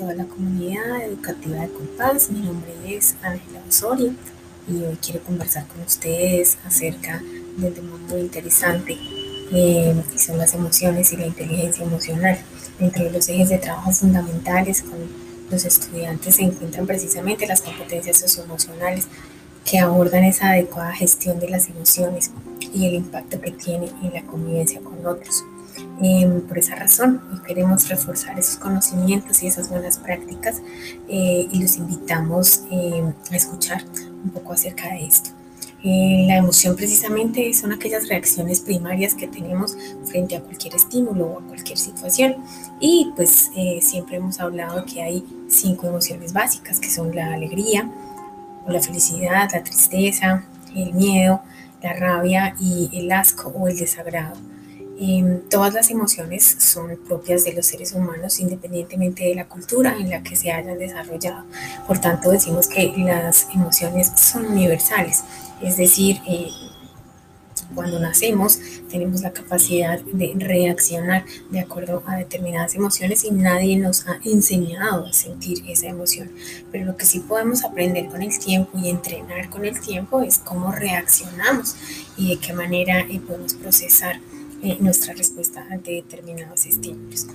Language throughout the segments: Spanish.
toda la comunidad educativa de Compás. Mi nombre es Ángela Osorio y hoy quiero conversar con ustedes acerca de un tema muy interesante eh, y son las emociones y la inteligencia emocional. Dentro de los ejes de trabajo fundamentales con los estudiantes se encuentran precisamente las competencias socioemocionales que abordan esa adecuada gestión de las emociones y el impacto que tiene en la convivencia con otros. Em, por esa razón, queremos reforzar esos conocimientos y esas buenas prácticas eh, y los invitamos em, a escuchar un poco acerca de esto. Eh, la emoción precisamente son aquellas reacciones primarias que tenemos frente a cualquier estímulo o a cualquier situación. Y pues eh, siempre hemos hablado que hay cinco emociones básicas, que son la alegría, o la felicidad, la tristeza, el miedo, la rabia y el asco o el desagrado. Em, todas las emociones son propias de los seres humanos independientemente de la cultura en la que se hayan desarrollado. Por tanto, decimos que las emociones son universales, es decir, eh, cuando nacemos tenemos la capacidad de reaccionar de acuerdo a determinadas emociones y nadie nos ha enseñado a sentir esa emoción. Pero lo que sí podemos aprender con el tiempo y entrenar con el tiempo es cómo reaccionamos y de qué manera eh, podemos procesar eh, nuestra respuesta ante determinados estímulos.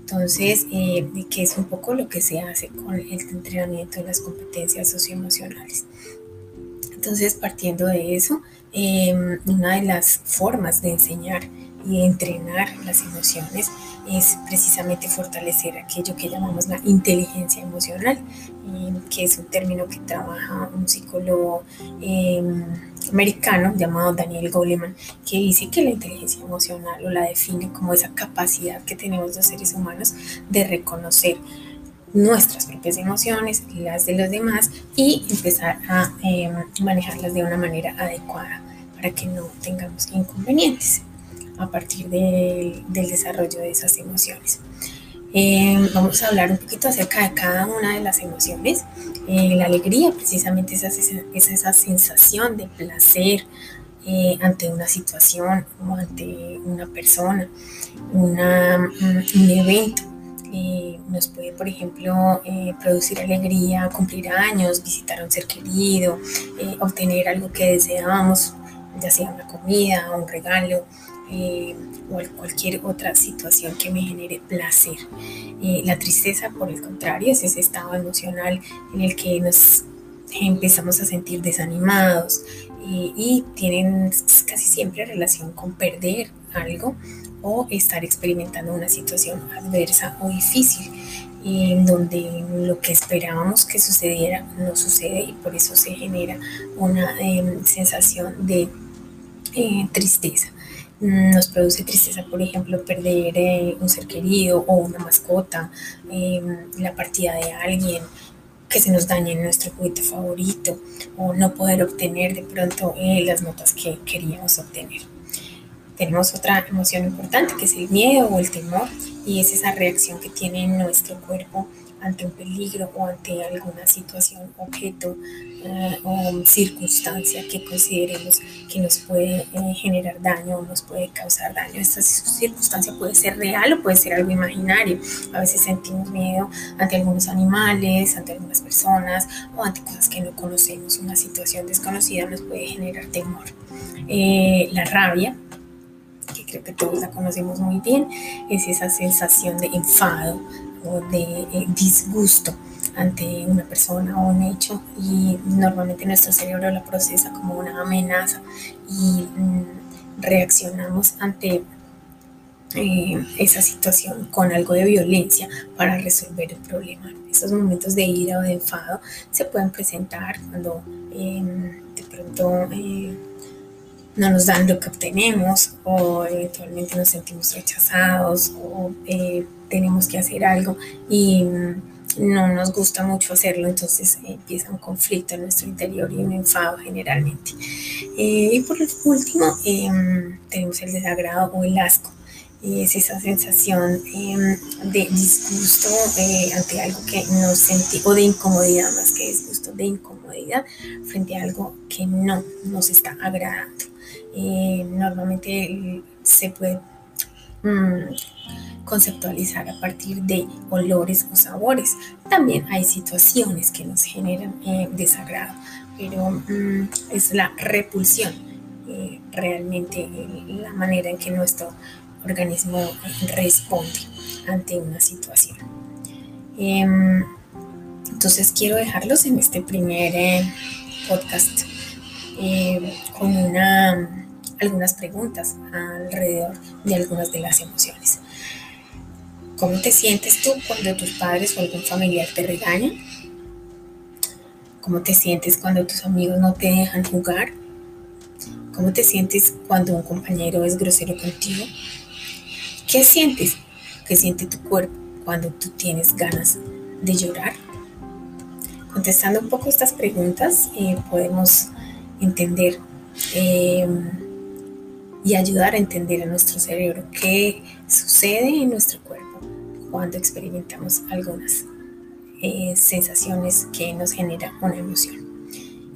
Entonces, eh, que es un poco lo que se hace con el entrenamiento de las competencias socioemocionales. Entonces, partiendo de eso, em, una de las formas de enseñar y entrenar las emociones es precisamente fortalecer aquello que llamamos la inteligencia emocional, em, que es un término que trabaja un psicólogo em, americano llamado Daniel Goleman, que dice que la inteligencia emocional o la define como esa capacidad que tenemos los seres humanos de reconocer nuestras propias emociones, las de los demás y empezar a em, manejarlas de una manera adecuada para que no tengamos inconvenientes a partir del desarrollo de esas emociones. Em, vamos a hablar un poquito acerca de cada una de las emociones. Eh, la alegría precisamente es esa, esa sensación de placer eh, ante una situación o ante una persona, una, un evento. Eh, nos puede, por ejemplo, producir alegría, cumplir años, visitar a un ser querido, obtener algo que deseamos, ya sea una comida, un regalo, eh, o cualquier otra situación que me genere placer. Eh, la tristeza, por el contrario, es ese estado emocional en el que nos empezamos a sentir desanimados y tienen casi siempre relación con perder algo o estar experimentando una situación adversa o difícil en donde lo que esperábamos que sucediera no sucede y por eso se genera una em, sensación de tristeza. Nos produce tristeza, por ejemplo, perder eh, un ser querido o una mascota, em, la partida de alguien, que se nos dañe nuestro juguete favorito o no poder obtener de pronto eh, las notas que queríamos obtener. Tenemos otra emoción importante que es el miedo o el temor y es esa reacción que tiene nuestro cuerpo ante un peligro o ante alguna situación, objeto eh, o circunstancia que consideremos que nos puede eh, generar daño o nos puede causar daño. Esta circunstancia puede ser real o puede ser algo imaginario. A veces sentimos miedo ante algunos animales, ante algunas personas o ante cosas que no conocemos. Una situación desconocida nos puede generar temor. Eh, la rabia creo que todos la conocemos muy bien, es esa sensación de enfado, o de eh, disgusto ante una persona o un hecho y normalmente nuestro cerebro la procesa como una amenaza y mm, reaccionamos ante eh, esa situación con algo de violencia para resolver el problema. Estos momentos de ira o de enfado se pueden presentar cuando em, de pronto eh, no nos dan lo que obtenemos o eventualmente nos sentimos rechazados o tenemos que hacer algo y no nos gusta mucho hacerlo, entonces empieza un conflicto en nuestro interior y un enfado generalmente. Eh, y por último, em, tenemos el desagrado o el asco. Es esa sensación em, de disgusto eh, ante algo que no sentimos, o de incomodidad más que disgusto, de incomodidad frente a algo que no nos está agradando. Eh, normalmente se puede mm, conceptualizar a partir de olores o sabores. También hay situaciones que nos generan eh, desagrado, pero mm, es la repulsión eh, realmente la manera en que nuestro organismo responde ante una situación. Em, entonces quiero dejarlos en este primer podcast eh, con una, algunas preguntas alrededor de algunas de las emociones. ¿Cómo te sientes tú cuando tus padres o algún familiar te regañan? ¿Cómo te sientes cuando tus amigos no te dejan jugar? ¿Cómo te sientes cuando un compañero es grosero contigo? ¿Qué sientes? ¿Qué siente tu cuerpo cuando tú tienes ganas de llorar? Contestando un poco estas preguntas, eh, podemos entender eh, y ayudar a entender a nuestro cerebro qué sucede en nuestro cuerpo cuando experimentamos algunas eh, sensaciones que nos generan una emoción.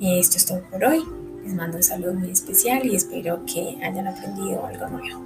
Esto es todo por hoy. Les mando un saludo muy especial y espero que hayan aprendido algo nuevo.